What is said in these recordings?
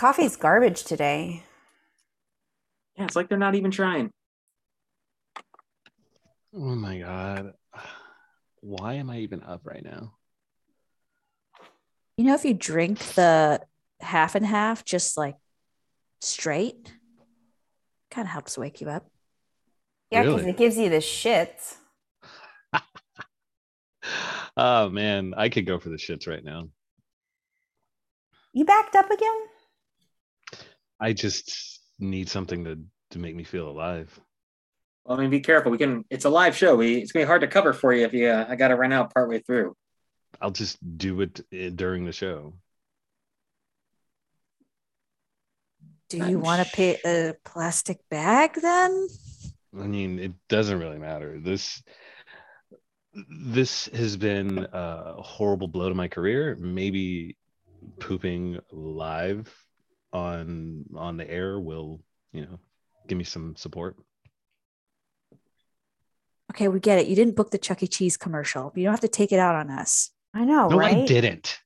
coffee's garbage today. Yeah, it's like they're not even trying. Oh my god. Why am I even up right now? You know, if you drink the half and half, just like straight, kind of helps wake you up. Yeah, because Really? it gives you the shits. Oh man, I could go for the shits right now. You backed up again? I just need something to to make me feel alive. Well, I mean, be careful. We can. It's a live show. We, it's gonna be hard to cover for you if you. Uh, I got to run out partway through. I'll just do it uh, during the show. Do you want to pay a plastic bag then? I mean, it doesn't really matter. This this has been a horrible blow to my career. Maybe pooping live on on the air will, you know, give me some support. Okay, we get it. You didn't book the Chuck E. Cheese commercial. You don't have to take it out on us. I know, no, right? I didn't.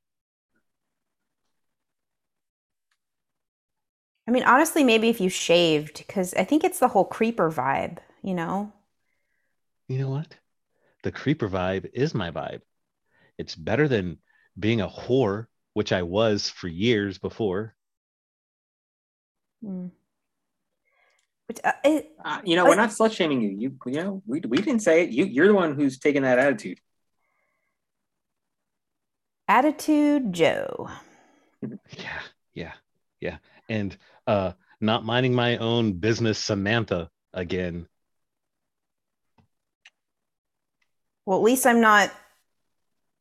I mean, honestly, maybe if you shaved, because I think it's the whole creeper vibe, you know? You know what? The creeper vibe is my vibe. It's better than being a whore, which I was for years before. Mm. But, uh, it, Uh, you know, we're not slut shaming you. You, you know, we, we didn't say it. You, you're the one who's taking that attitude. Attitude Joe. Yeah, yeah, yeah. And uh not minding my own business, Samantha again. Well, at least I'm not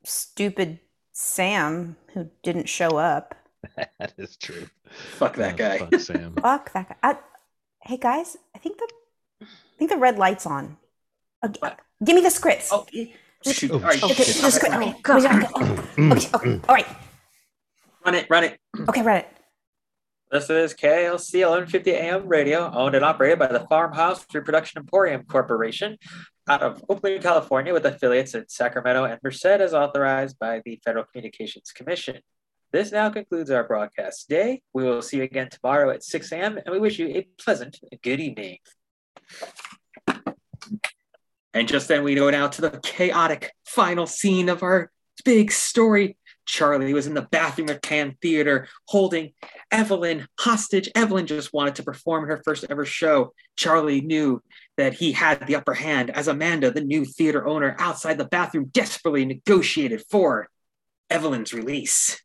stupid Sam who didn't show up. that is true. Fuck that Oh, guy. fuck Sam. Fuck that guy. I, hey guys, I think the I think the red light's on. Uh, g- give me the scripts. Oh, Shoot. Oh, All right, shit. okay, shit. the script. Okay, Okay, go, we gotta go. Oh, okay, okay, all right. Run it, run it. Okay, run it. This is KLC 1150 AM radio, owned and operated by the Farmhouse Reproduction Emporium Corporation out of Oakland, California, with affiliates in Sacramento and Merced as authorized by the Federal Communications Commission. This now concludes our broadcast today. We will see you again tomorrow at 6 a.m., and we wish you a pleasant good evening. And just then we go down to the chaotic final scene of our big story. Charlie was in the bathroom of Pan Theater holding Evelyn hostage. Evelyn just wanted to perform her first ever show. Charlie knew that he had the upper hand as Amanda, the new theater owner, outside the bathroom desperately negotiated for Evelyn's release.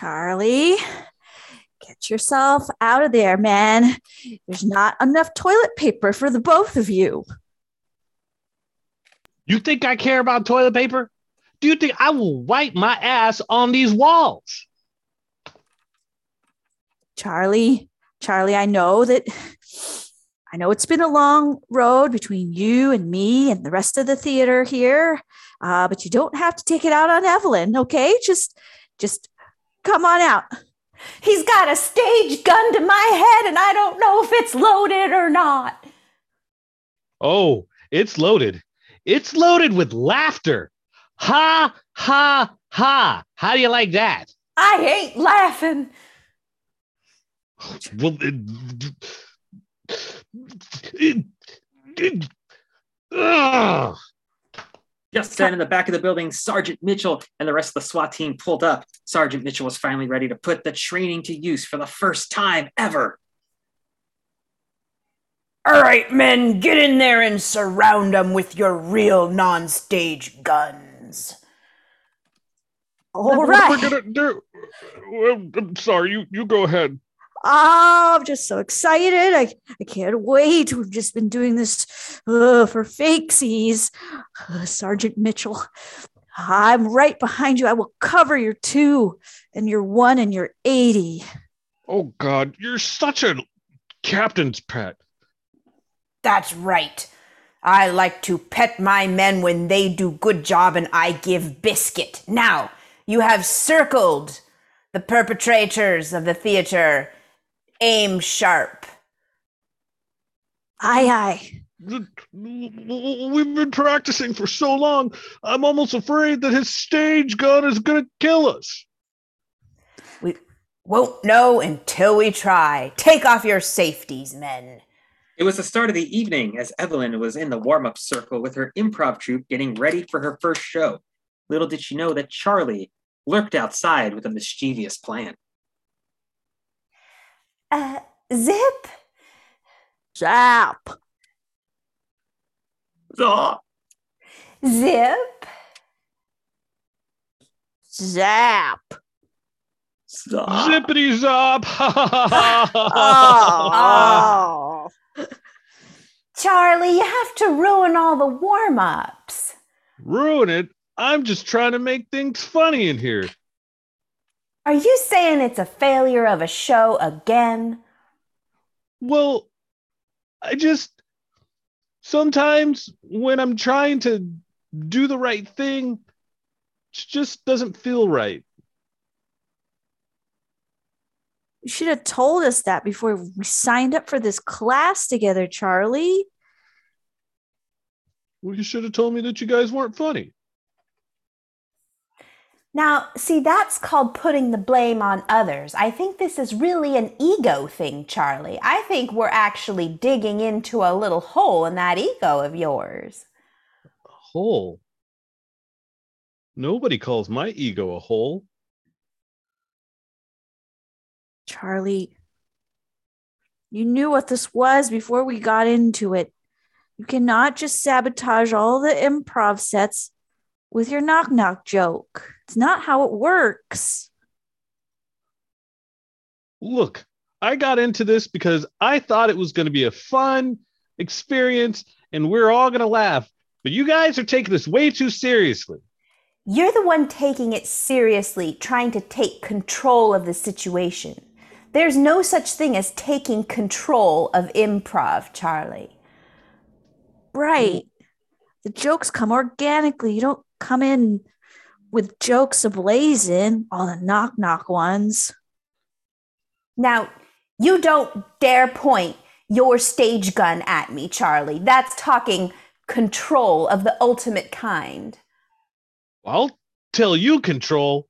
Charlie, get yourself out of there, man. There's not enough toilet paper for the both of you. You think I care about toilet paper? Do you think I will wipe my ass on these walls? Charlie, Charlie, I know that I know it's been a long road between you and me and the rest of the theater here, uh, but you don't have to take it out on Evelyn, okay? Just, just come on out. He's got a stage gun to my head, and I don't know if it's loaded or not. Oh, it's loaded. It's loaded with laughter. Ha, ha, ha. How do you like that? I ain't laughing. Well, it, it, it. Just then, in the back of the building, Sergeant Mitchell and the rest of the SWAT team pulled up. Sergeant Mitchell was finally ready to put the training to use for the first time ever. All right, men, get in there and surround them with your real non-stage guns. All We're right. gonna do. I'm sorry. You you go ahead. Oh, I'm just so excited. I, I can't wait. We've just been doing this uh, for fakesies. Uh, Sergeant Mitchell, I'm right behind you. I will cover your two and your one and your 80. Oh God, you're such a captain's pet. That's right. I like to pet my men when they do good job and I give biscuit. Now, you have circled the perpetrators of the theater. Aim sharp. Aye, aye. We've been practicing for so long. I'm almost afraid that his stage gun is gonna kill us. We Won't know until we try. Take off your safeties, men. It was the start of the evening as Evelyn was in the warm up circle with her improv troupe getting ready for her first show. Little did she know that Charlie lurked outside with a mischievous plan. Uh, Zip? Zap. Ah! Zip? Zap. Stop. Zippity zop! Oh. Charlie, you have to ruin all the warm ups. Ruin it. I'm just trying to make things funny in here. Are you saying it's a failure of a show again? Well, I just sometimes when I'm trying to do the right thing, it just doesn't feel right. You should have told us that before we signed up for this class together, Charlie. Well, you should have told me that you guys weren't funny. Now, see, that's called putting the blame on others. I think this is really an ego thing, Charlie. I think we're actually digging into a little hole in that ego of yours. A Hole. Nobody calls my ego a hole. Charlie, you knew what this was before we got into it. You cannot just sabotage all the improv sets with your knock knock joke. It's not how it works. Look, I got into this because I thought it was going to be a fun experience and we're all going to laugh. But you guys are taking this way too seriously. You're the one taking it seriously, trying to take control of the situation. There's no such thing as taking control of improv, Charlie. Right. The jokes come organically. You don't come in with jokes ablazing, all the knock knock ones. Now, you don't dare point your stage gun at me, Charlie. That's talking control of the ultimate kind. I'll tell you, control.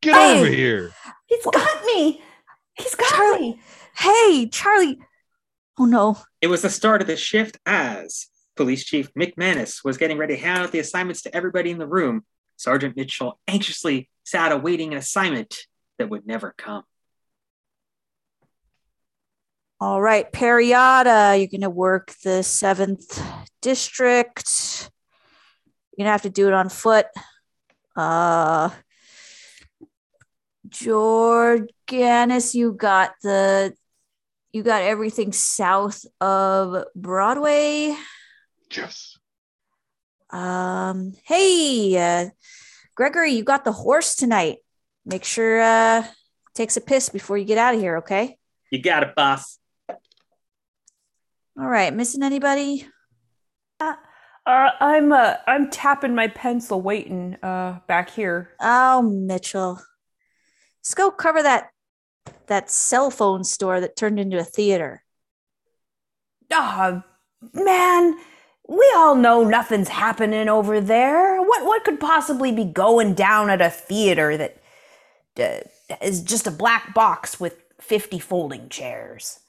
Get Hey. over here. He's got me. He's got Charlie. me. Hey, Charlie. Oh no. It was the start of the shift as Police Chief McManus was getting ready to hand out the assignments to everybody in the room. Sergeant Mitchell anxiously sat awaiting an assignment that would never come. All right, Periata, you're going to work the seventh district. You're going to have to do it on foot. Uh, Jorganis, you got the, you got everything south of Broadway. Yes. Um, hey, uh, Gregory, you got the horse tonight. Make sure uh takes a piss before you get out of here, okay? You got it, boss. All right, missing anybody? Uh, I'm uh, I'm tapping my pencil, waiting uh, back here. Oh, Mitchell. Let's go cover that that cell phone store that turned into a theater. Ah, man, we all know nothing's happening over there. What what could possibly be going down at a theater that uh, is just a black box with fifty folding chairs?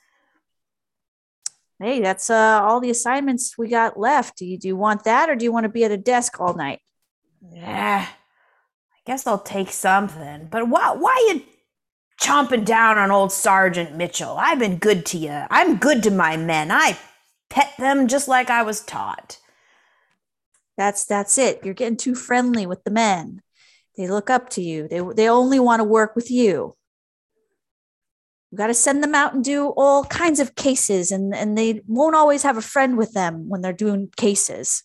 Hey, that's uh all the assignments we got left. Do you do you want that or do you want to be at a desk all night? Yeah, I guess I'll take something. But why why you chomping down on old Sergeant Mitchell? I've been good to you. I'm good to my men. I pet them just like I was taught. That's that's it. You're getting too friendly with the men. They look up to you. They they only want to work with you. You got to send them out and do all kinds of cases, and and they won't always have a friend with them when they're doing cases.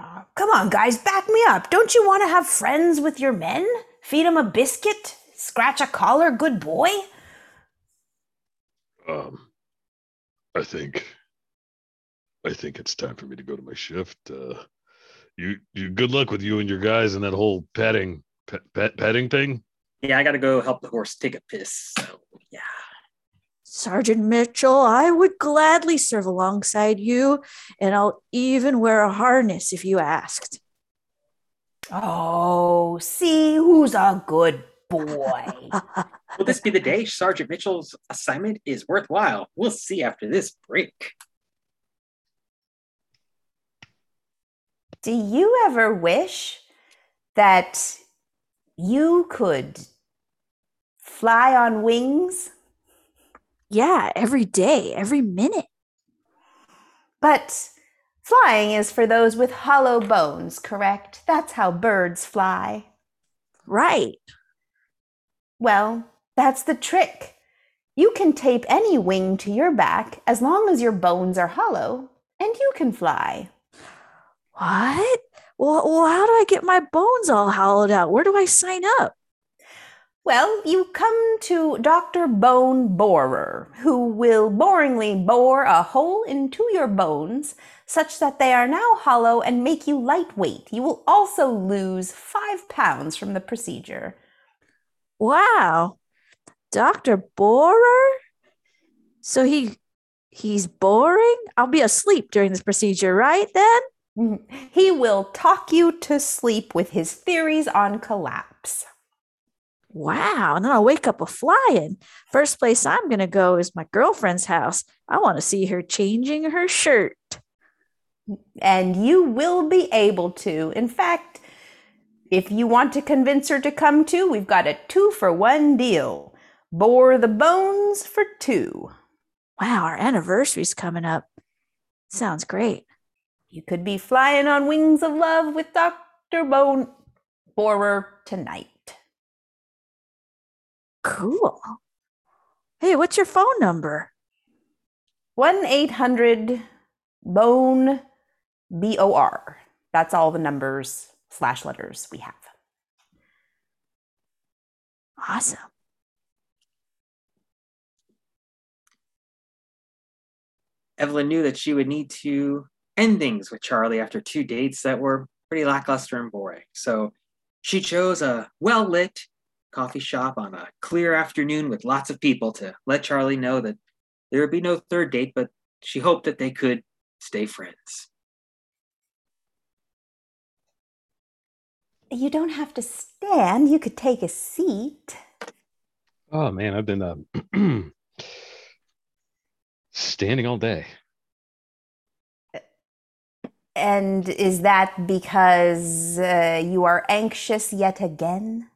Aw, come on, guys, back me up. Don't you want to have friends with your men? Feed them a biscuit? Scratch a collar, good boy? Um, I think, I think it's time for me to go to my shift. Uh, you, you. Good luck with you and your guys and that whole petting, pet, pet petting thing. Yeah, I gotta go help the horse take a piss. So yeah. Sergeant Mitchell, I would gladly serve alongside you, and I'll even wear a harness if you asked. Oh, see who's a good boy. Will this be the day Sergeant Mitchell's assignment is worthwhile? We'll see after this break. Do you ever wish that you could fly on wings? yeah, every day, every minute. But flying is for those with hollow bones, correct? That's how birds fly. Right. Well, that's the trick. You can tape any wing to your back as long as your bones are hollow, and you can fly. What? Well, well, how do I get my bones all hollowed out? Where do I sign up? Well, you come to Dr. Bone Borer, who will boringly bore a hole into your bones such that they are now hollow and make you lightweight. You will also lose five pounds from the procedure. Wow. Dr. Borer? So he he's boring? I'll be asleep during this procedure, right then? Mm-hmm. He will talk you to sleep with his theories on collapse. Wow. And then I'll wake up a flying. First place I'm going to go is my girlfriend's house. I want to see her changing her shirt. And you will be able to. In fact, if you want to convince her to come too, we've got a two for one deal. Bore the bones for two. Wow, our anniversary's coming up. Sounds great. You could be flying on wings of love with Dr. Bone Borer tonight. Cool. Hey, what's your phone number? 1 800 Bone B O R. That's all the numbers slash letters we have. Awesome. Evelyn knew that she would need to end things with Charlie after two dates that were pretty lackluster and boring. So she chose a well lit coffee shop on a clear afternoon with lots of people to let Charlie know that there would be no third date, but she hoped that they could stay friends. You don't have to stand, you could take a seat. Oh man, I've been uh, standing all day. And is that because uh, you are anxious yet again?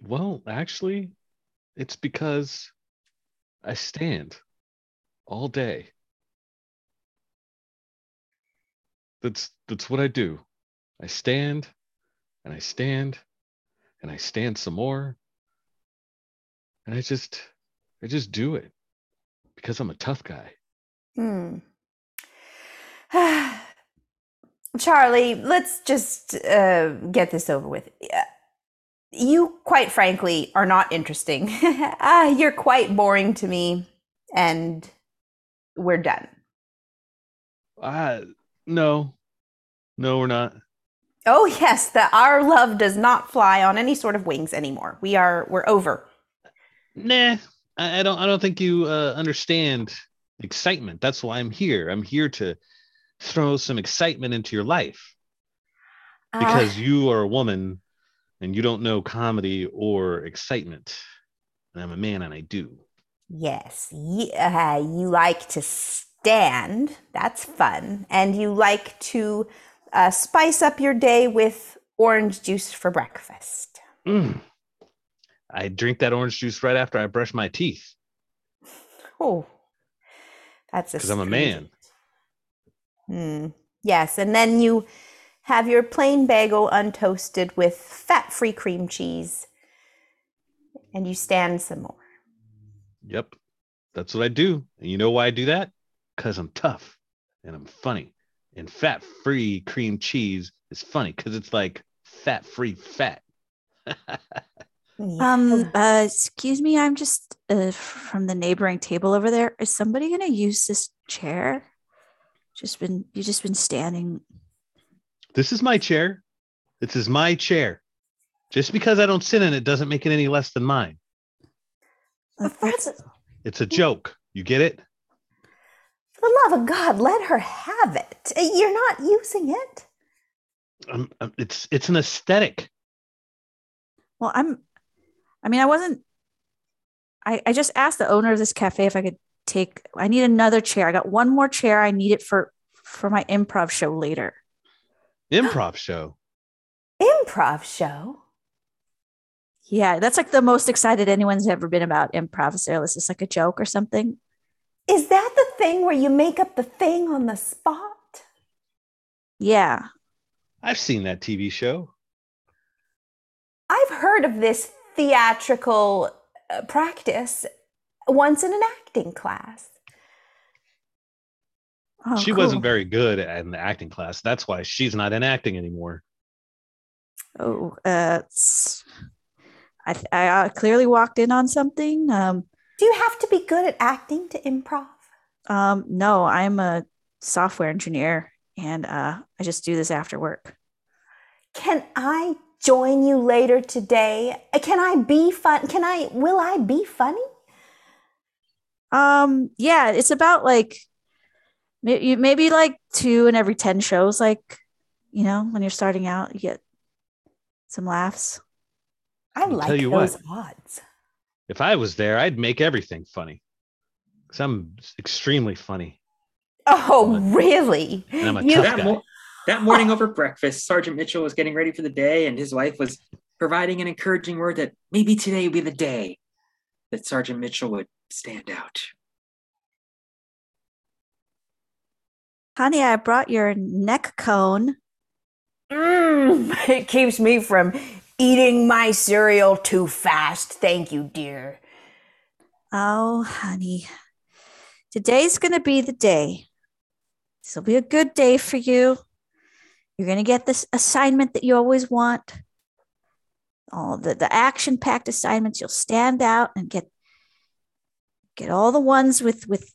Well, actually, it's because I stand all day. That's that's what I do. I stand and I stand and I stand some more. And I just I just do it because I'm a tough guy. Hmm. Charlie, let's just uh, get this over with. You, quite frankly, are not interesting. Ah, you're quite boring to me, and we're done. Uh no. No, we're not. Oh yes, that our love does not fly on any sort of wings anymore. We are we're over. Nah. I, I don't I don't think you uh, understand excitement. That's why I'm here. I'm here to throw some excitement into your life Uh, because you are a woman and you don't know comedy or excitement. And I'm a man and I do. Yes, y- uh, you like to stand. That's fun. And you like to uh, spice up your day with orange juice for breakfast. Mm. I drink that orange juice right after I brush my teeth Oh, that's because I'm a man. Hmm. Yes, and then you have your plain bagel untoasted with fat free cream cheese. And you stand some more. Yep. That's what I do. And you know why I do that? Because I'm tough and I'm funny. And fat free cream cheese is funny because it's like fat free fat. Um, uh, excuse me, I'm just uh, from the neighboring table over there. Is somebody gonna use this chair? Just been you just been standing. this is my chair. This is my chair. Just because I don't sit in it doesn't make it any less than mine. That's It's a joke. You get it? For the love of God, let her have it. Uh, You're not using it. Um, um, it's it's an aesthetic. Well, I'm, I mean, I wasn't, I, I just asked the owner of this cafe if I could take, I need another chair. I got one more chair. I need it for, for my improv show later. Improv show. Improv show. Yeah, that's like the most excited anyone's ever been about improv. Is this like a joke or something? Is that the thing where you make up the thing on the spot? Yeah. I've seen that TV show. I've heard of this theatrical uh, practice once in an acting class. Oh, she cool. wasn't very good in the acting class. That's why she's not in acting anymore. Oh, uh, it's- I, I uh, clearly walked in on something. Um, Do you have to be good at acting to improv? um, no, I'm a software engineer and uh, I just do this after work. Can I join you later today? Uh, Can I be fun? Can I, will I be funny? Um, yeah, it's about like maybe, maybe like two in every 10 shows. Like, you know, when you're starting out, you get some laughs. I like tell you those what. odds. If I was there, I'd make everything funny. Because I'm extremely funny. Oh, really? And I'm a You- tough That, guy. mo- that morning over breakfast, Sergeant Mitchell was getting ready for the day, and his wife was providing an encouraging word that maybe today would be the day that Sergeant Mitchell would stand out. Honey, I brought your neck cone. Mm, it keeps me from eating my cereal too fast. Thank you, dear. Oh, honey, today's going to be the day. This will be a good day for you. You're going to get this assignment that you always want. All the, the action packed assignments. You'll stand out and get get all the ones with with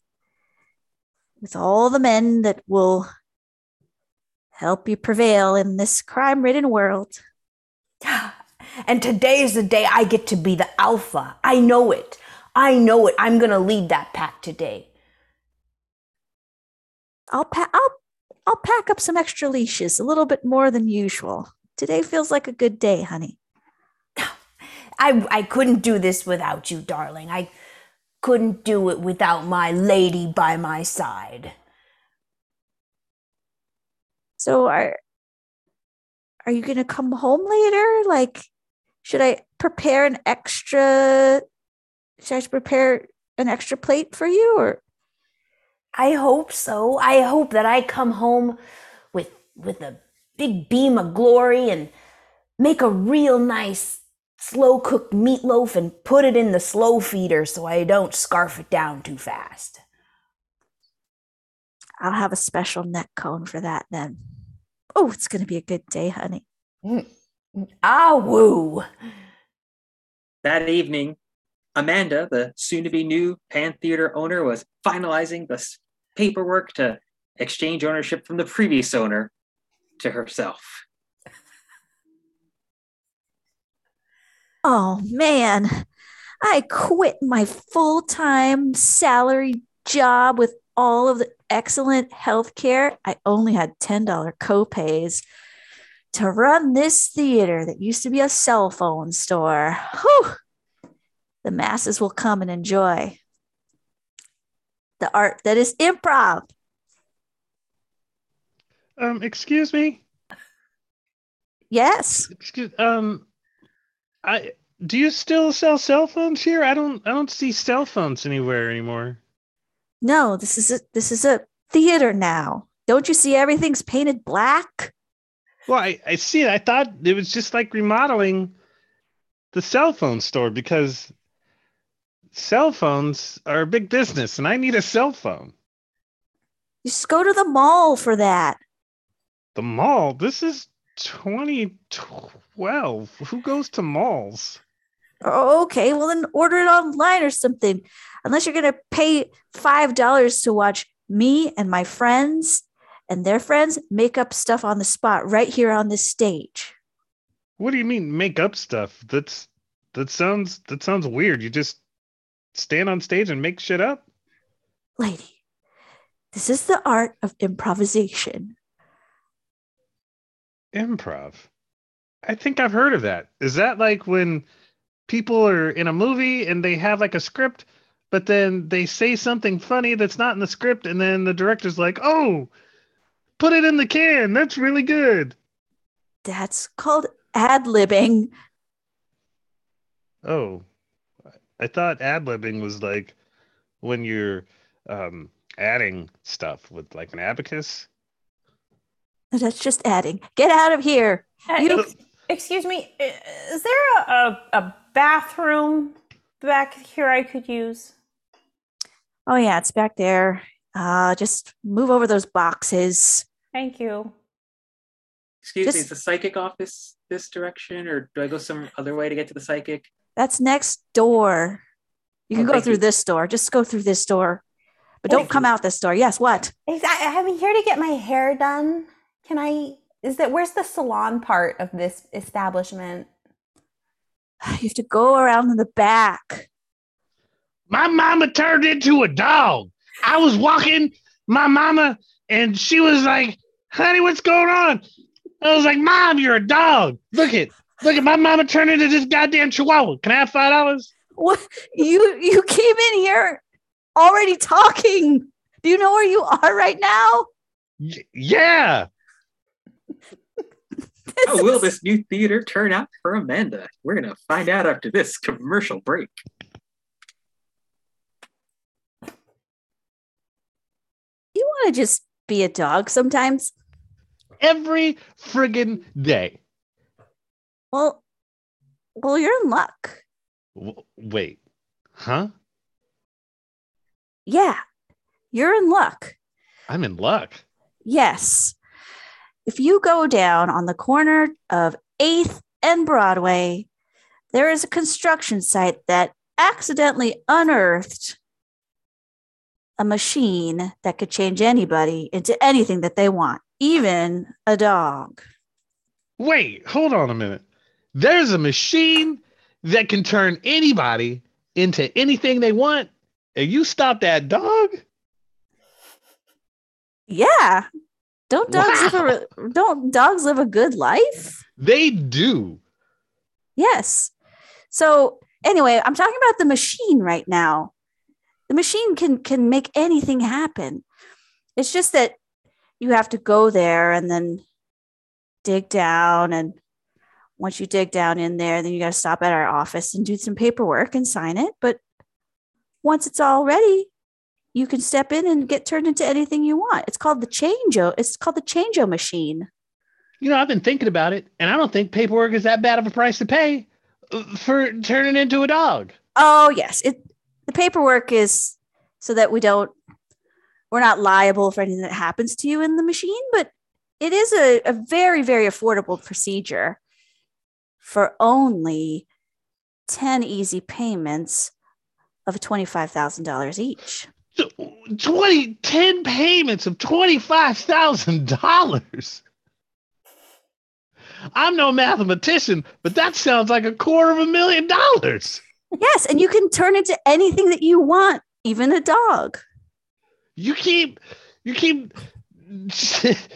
with all the men that will help you prevail in this crime ridden world. And today is the day I get to be the alpha. I know it. I know it. I'm going to lead that pack today. I'll pa- I'll I'll pack up some extra leashes, a little bit more than usual. Today feels like a good day, honey. I, I couldn't do this without you, darling. I couldn't do it without my lady by my side. So are are you gonna come home later? Like, should I prepare an extra? Should I prepare an extra plate for you, or I hope so. I hope that I come home with with a big beam of glory and make a real nice slow cooked meatloaf and put it in the slow feeder so I don't scarf it down too fast. I'll have a special neck cone for that then. Oh, it's gonna be a good day, honey. Ah woo. That evening, Amanda, the soon to be new Pan Theater owner, was finalizing the paperwork to exchange ownership from the previous owner to herself. Oh man, I quit my full time salary job with all of the excellent health care. I only had $10 copays to run this theater that used to be a cell phone store. Whew. The masses will come and enjoy the art that is improv. Um, excuse me. Yes. Excuse um I do you still sell cell phones here? I don't I don't see cell phones anywhere anymore. No, this is a this is a theater now. Don't you see everything's painted black? Well, I, I see it. I thought it was just like remodeling the cell phone store because cell phones are a big business and I need a cell phone. You just go to the mall for that. The mall, this is 2012. Who goes to malls? Oh, okay. Well, then order it online or something. Unless you're going to pay $5 to watch me and my friends and their friends make up stuff on the spot right here on this stage. What do you mean make up stuff? That's that sounds that sounds weird. You just stand on stage and make shit up? Lady, this is the art of improvisation. Improv. I think I've heard of that. Is that like when people are in a movie and they have like a script, but then they say something funny that's not in the script, and then the director's like, "Oh, put it in the can. That's really good." That's called ad libbing. Oh, I thought ad libbing was like when you're um, adding stuff with like an abacus. That's just adding. Get out of here. Uh, You- ex- excuse me, is there a, a, a bathroom back here I could use? Oh yeah, it's back there. Uh just move over those boxes. Thank you. Excuse me, Just- is the psychic office this direction, or do I go some other way to get to the psychic? That's next door. You can Oh, go through you. this door. Just go through this door. But don't come out this door. Yes, what? Exactly. I'm here to get my hair done. Can I? Is that where's the salon part of this establishment? You have to go around in the back. My mama turned into a dog. I was walking my mama, and she was like, "Honey, what's going on?" I was like, "Mom, you're a dog. Look at, look at my mama turned into this goddamn chihuahua. Can I have five dollars?" What you you came in here already talking. Do you know where you are right now? Y- yeah. How will this new theater turn out for Amanda? We're gonna find out after this commercial break. Want to just be a dog sometimes? Every friggin' day. Well, well, you're in luck. W- wait, huh? Yeah, you're in luck. I'm in luck. Yes. If you go down on the corner of 8th and Broadway, there is a construction site that accidentally unearthed a machine that could change anybody into anything that they want, even a dog. Wait, hold on a minute. There's a machine that can turn anybody into anything they want. And you stop that dog? Yeah. Don't dogs live a don't dogs live a good life? They do. Yes. So anyway, I'm talking about the machine right now. The machine can can make anything happen. It's just that you have to go there and then dig down and once you dig down in there, then you got to stop at our office and do some paperwork and sign it. But once it's all ready, you can step in and get turned into anything you want. It's called the changeo. It's called the changeo machine. You know, I've been thinking about it, and I don't think paperwork is that bad of a price to pay uh, for turning into a dog. Oh yes, it the paperwork is so that we don't we're not liable for anything that happens to you in the machine, but it is a, a very very affordable procedure for only 10 easy payments of $25,000 each. So, 20, 10 payments of $25,000. I'm no mathematician, but that sounds like a quarter of a million dollars. Yes, and you can turn into anything that you want, even a dog. You keep, you keep,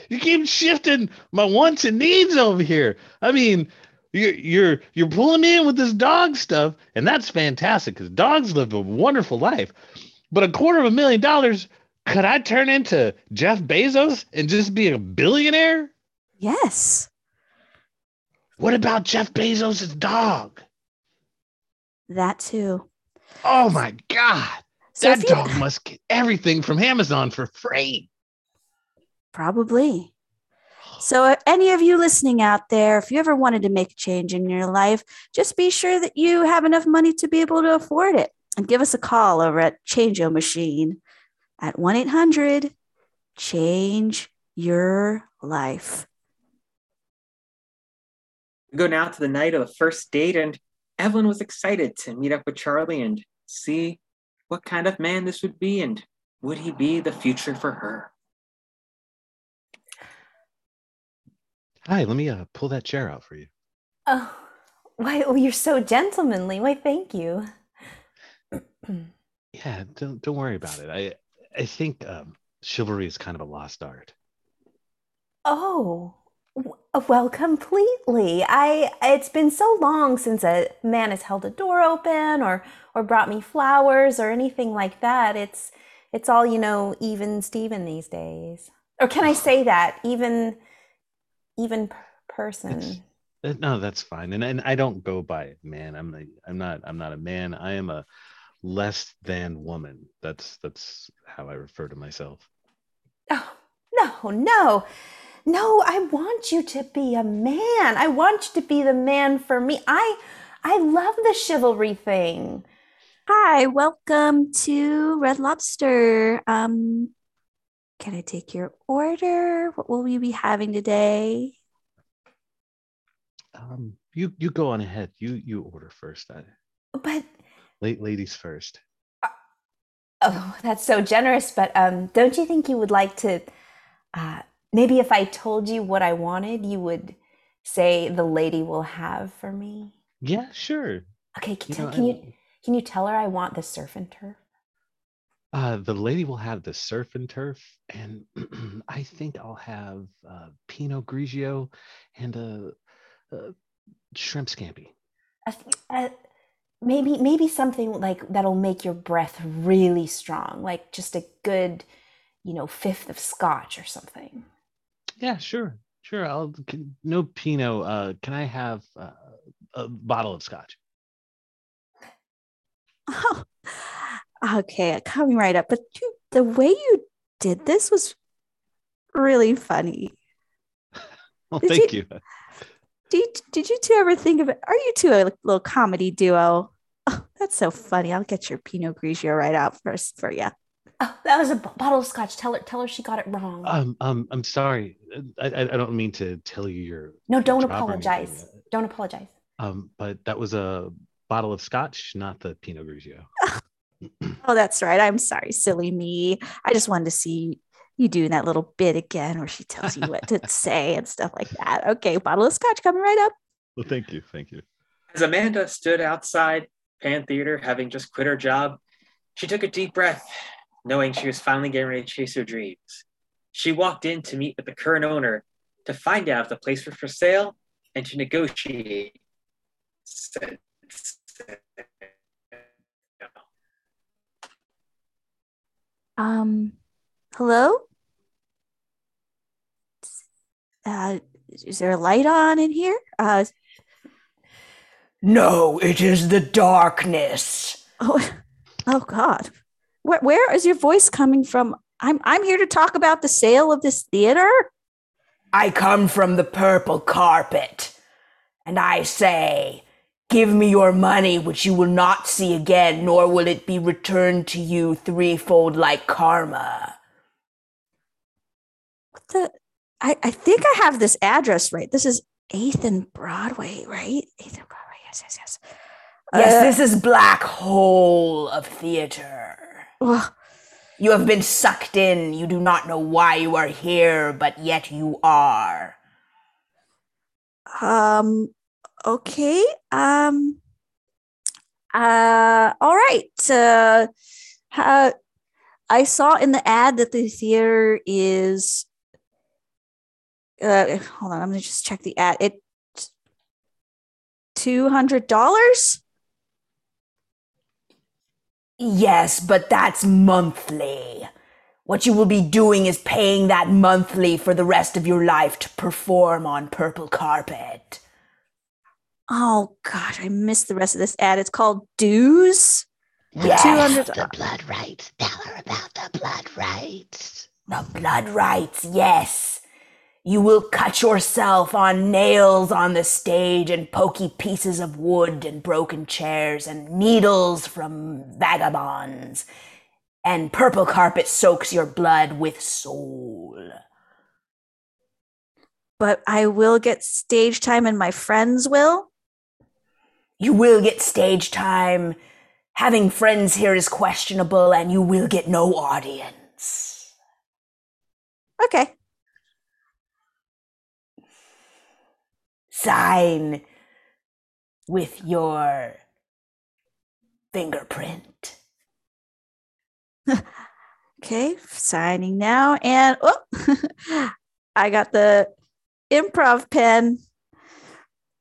you keep shifting my wants and needs over here. I mean, you're you're you're pulling me in with this dog stuff, and that's fantastic because dogs live a wonderful life. But a quarter of a million dollars, could I turn into Jeff Bezos and just be a billionaire? Yes. What about Jeff Bezos' dog? That too. Oh my God. So that if you- dog must get everything from Amazon for free. Probably. So, if any of you listening out there, if you ever wanted to make a change in your life, just be sure that you have enough money to be able to afford it. And give us a call over at Change Your Machine at 1 800 Change Your Life. We go now to the night of the first date, and Evelyn was excited to meet up with Charlie and see what kind of man this would be, and would he be the future for her? Hi, let me uh, pull that chair out for you. Oh, why? Oh, you're so gentlemanly. Why? Thank you. Yeah, don't don't worry about it. I I think um, chivalry is kind of a lost art. Oh, W- Well, completely. I it's been so long since a man has held a door open or or brought me flowers or anything like that. It's it's all, you know, even Steven these days. Or can I say that? Even even person. Uh, No, that's fine. And and I don't go by man. I'm a, I'm not I'm not a man. I am a less than woman. That's that's how I refer to myself. Oh, no, no. No, I want you to be a man. I want you to be the man for me. I I love the chivalry thing. Hi, welcome to Red Lobster. Um, can I take your order? What will we be having today? Um, you you go on ahead. You you order first. I, But late ladies first. Oh, that's so generous. But um, don't you think you would like to? Uh, maybe if I told you what I wanted, you would say the lady will have for me. Yeah, sure. Okay, can, You tell- know, can you can you tell her I want the surf and turf? Uh, the lady will have the surf and turf, and I think I'll have uh, Pinot Grigio and a, a shrimp scampi. Uh, maybe maybe something like that'll make your breath really strong, like just a good, you know, fifth of scotch or something. Yeah, sure, sure. I'll can, no Pinot. Uh, can I have uh, a bottle of scotch? Oh, okay, coming right up. But you, the way you did this was really funny. Well, Did thank you. Did, did you two ever think of it? Are you two a little comedy duo? Oh, that's so funny. I'll get your Pinot Grigio right out first for you. Oh, that was a bottle of scotch. Tell her tell her she got it wrong. Um, um, I'm sorry. I, I, I don't mean to tell you your. no, don't job apologize. Don't apologize. Um, but that was a bottle of scotch, not the Pinot Grigio. Oh, that's right. I'm sorry, silly me. I just wanted to see you doing that little bit again where she tells you what to say and stuff like that. Okay, bottle of scotch coming right up. Well, thank you, thank you. As Amanda stood outside Pan Theater, having just quit her job, she took a deep breath, knowing she was finally getting ready to chase her dreams. She walked in to meet with the current owner to find out if the place was for sale and to negotiate. said sale. Um, hello? Uh, is there a light on in here? Uh, No, it is the darkness. oh, oh God. Where, where is your voice coming from? I'm, I'm here to talk about the sale of this theater. I come from the purple carpet, and I say, Give me your money, which you will not see again, nor will it be returned to you threefold like karma. What the? I, I think I have this address right. This is 8th and Broadway, right? 8th and Broadway. Yes, yes, yes. Yes, Uh, this is black hole of theater. Ugh. You have been sucked in. You do not know why you are here, but yet you are. Um, okay. Um, uh, all right. Uh, uh, I saw in the ad that the theater is. Uh, hold on, I'm gonna just check the ad. It two hundred dollars. Yes, but that's monthly. What you will be doing is paying that monthly for the rest of your life to perform on purple carpet. Oh gosh, I missed the rest of this ad. It's called Dues. Yes, Two hundred. The blood rights. Tell her about the blood rights. the blood rights, yes. You will cut yourself on nails on the stage and pokey pieces of wood and broken chairs and needles from vagabonds. And purple carpet soaks your blood with soul. But I will get stage time, and my friends will. You will get stage time. Having friends here is questionable, and you will get no audience. Okay. Sign with your fingerprint. Okay, signing now. And oh, I got the improv pen,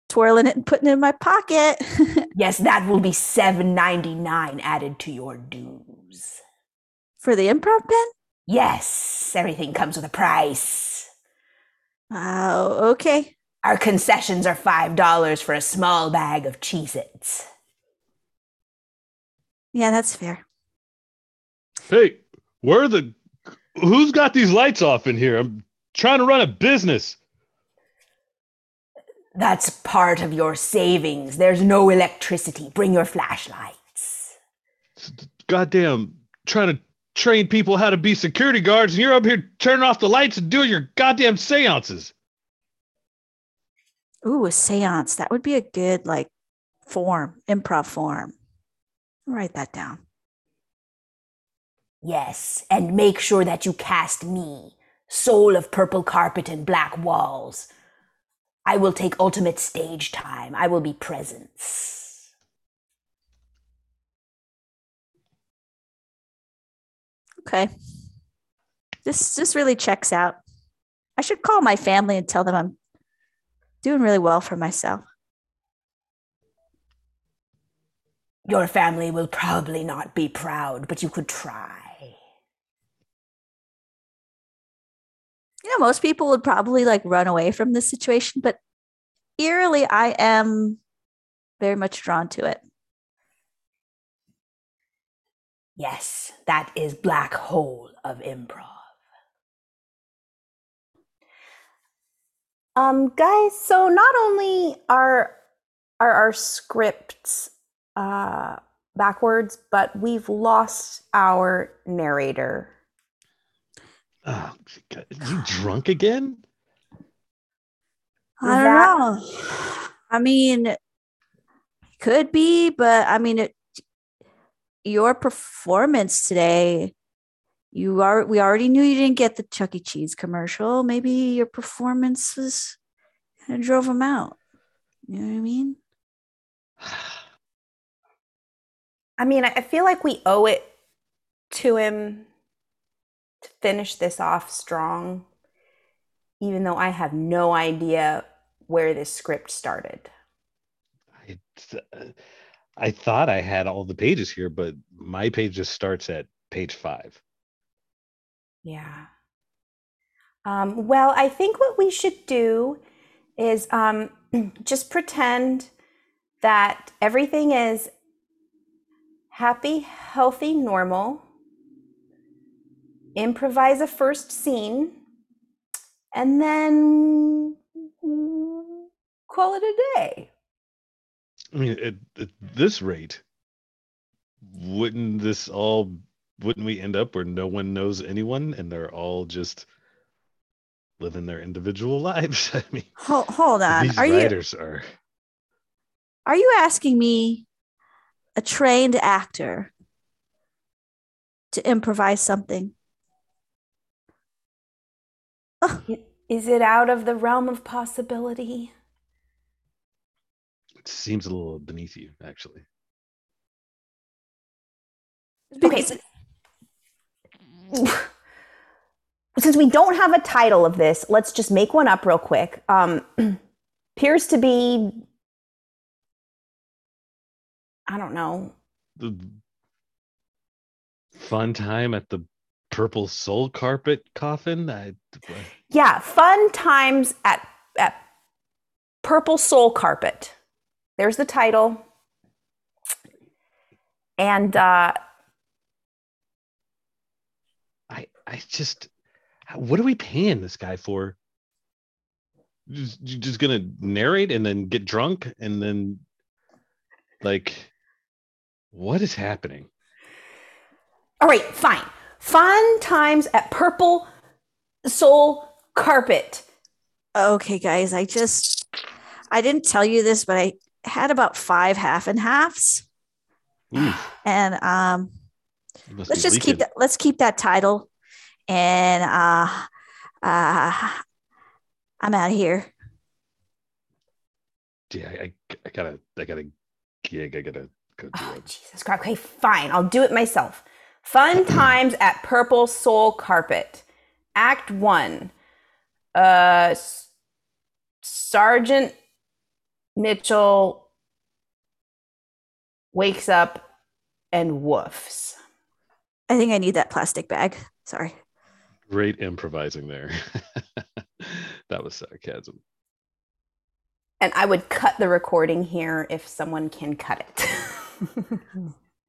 twirling it and putting it in my pocket. Yes, that will be seven ninety nine added to your dues. For the improv pen? Yes, everything comes with a price. Oh, okay. Our concessions are five dollars for a small bag of Cheez-Its. Yeah, that's fair. Hey, where are the who's got these lights off in here? I'm trying to run a business. That's part of your savings. There's no electricity. Bring your flashlights. Goddamn, trying to train people how to be security guards, and you're up here turning off the lights and doing your goddamn seances. Ooh, a seance. That would be a good like form, improv form. Write that down. Yes, and make sure that you cast me, soul of purple carpet and black walls. I will take ultimate stage time. I will be presence. Okay. This this really checks out. I should call my family and tell them I'm doing really well for myself. Your family will probably not be proud, but you could try. You know, most people would probably like run away from this situation, but eerily, I am very much drawn to it. Yes, that is black hole of improv. Um, guys, so not only are are our scripts uh backwards, but we've lost our narrator. Oh, God, you drunk again? I don't That- know. I mean, could be, but I mean, it, your performance today, you are. We already knew you didn't get the Chuck E. Cheese commercial. Maybe your performance was kind of drove him out. You know what I mean? I mean, I I feel like we owe it to him to finish this off strong, even though I have no idea where this script started. I, uh, I thought I had all the pages here, but my page just starts at page five. Yeah. Um, well, I think what we should do is um, just pretend that everything is happy, healthy, normal. Improvise a first scene, and then call it a day. I mean, at, at this rate, wouldn't this all? Wouldn't we end up where no one knows anyone and they're all just living their individual lives? I mean, Hold, hold on. these Are you writers are. are you asking me, a trained actor, to improvise something? Is it out of the realm of possibility? It seems a little beneath you, actually. Okay. Since we don't have a title of this, let's just make one up real quick. Um, appears to be, I don't know. The fun time at the purple soul carpet coffin. I, Yeah, fun times at at Purple Soul Carpet. There's the title. And uh, I, just, what are we paying this guy for? Just, just gonna narrate and then get drunk and then, like, what is happening? all right, fine. Fun times at Purple Soul Carpet. Okay, guys, I just I didn't tell you this, but I had about five half and halves, Ooh, and um, let's just keep that. Let's keep that title, and uh, uh, I'm out of here. Yeah, I, I gotta, I gotta gig. I gotta go do Oh, it. Jesus Christ. Okay, fine. I'll do it myself. Fun times at Purple Soul Carpet. Act one. Uh, Sergeant Mitchell wakes up and woofs. I think I need that plastic bag. Sorry. Great improvising there. that was sarcasm. And I would cut the recording here if someone can cut it.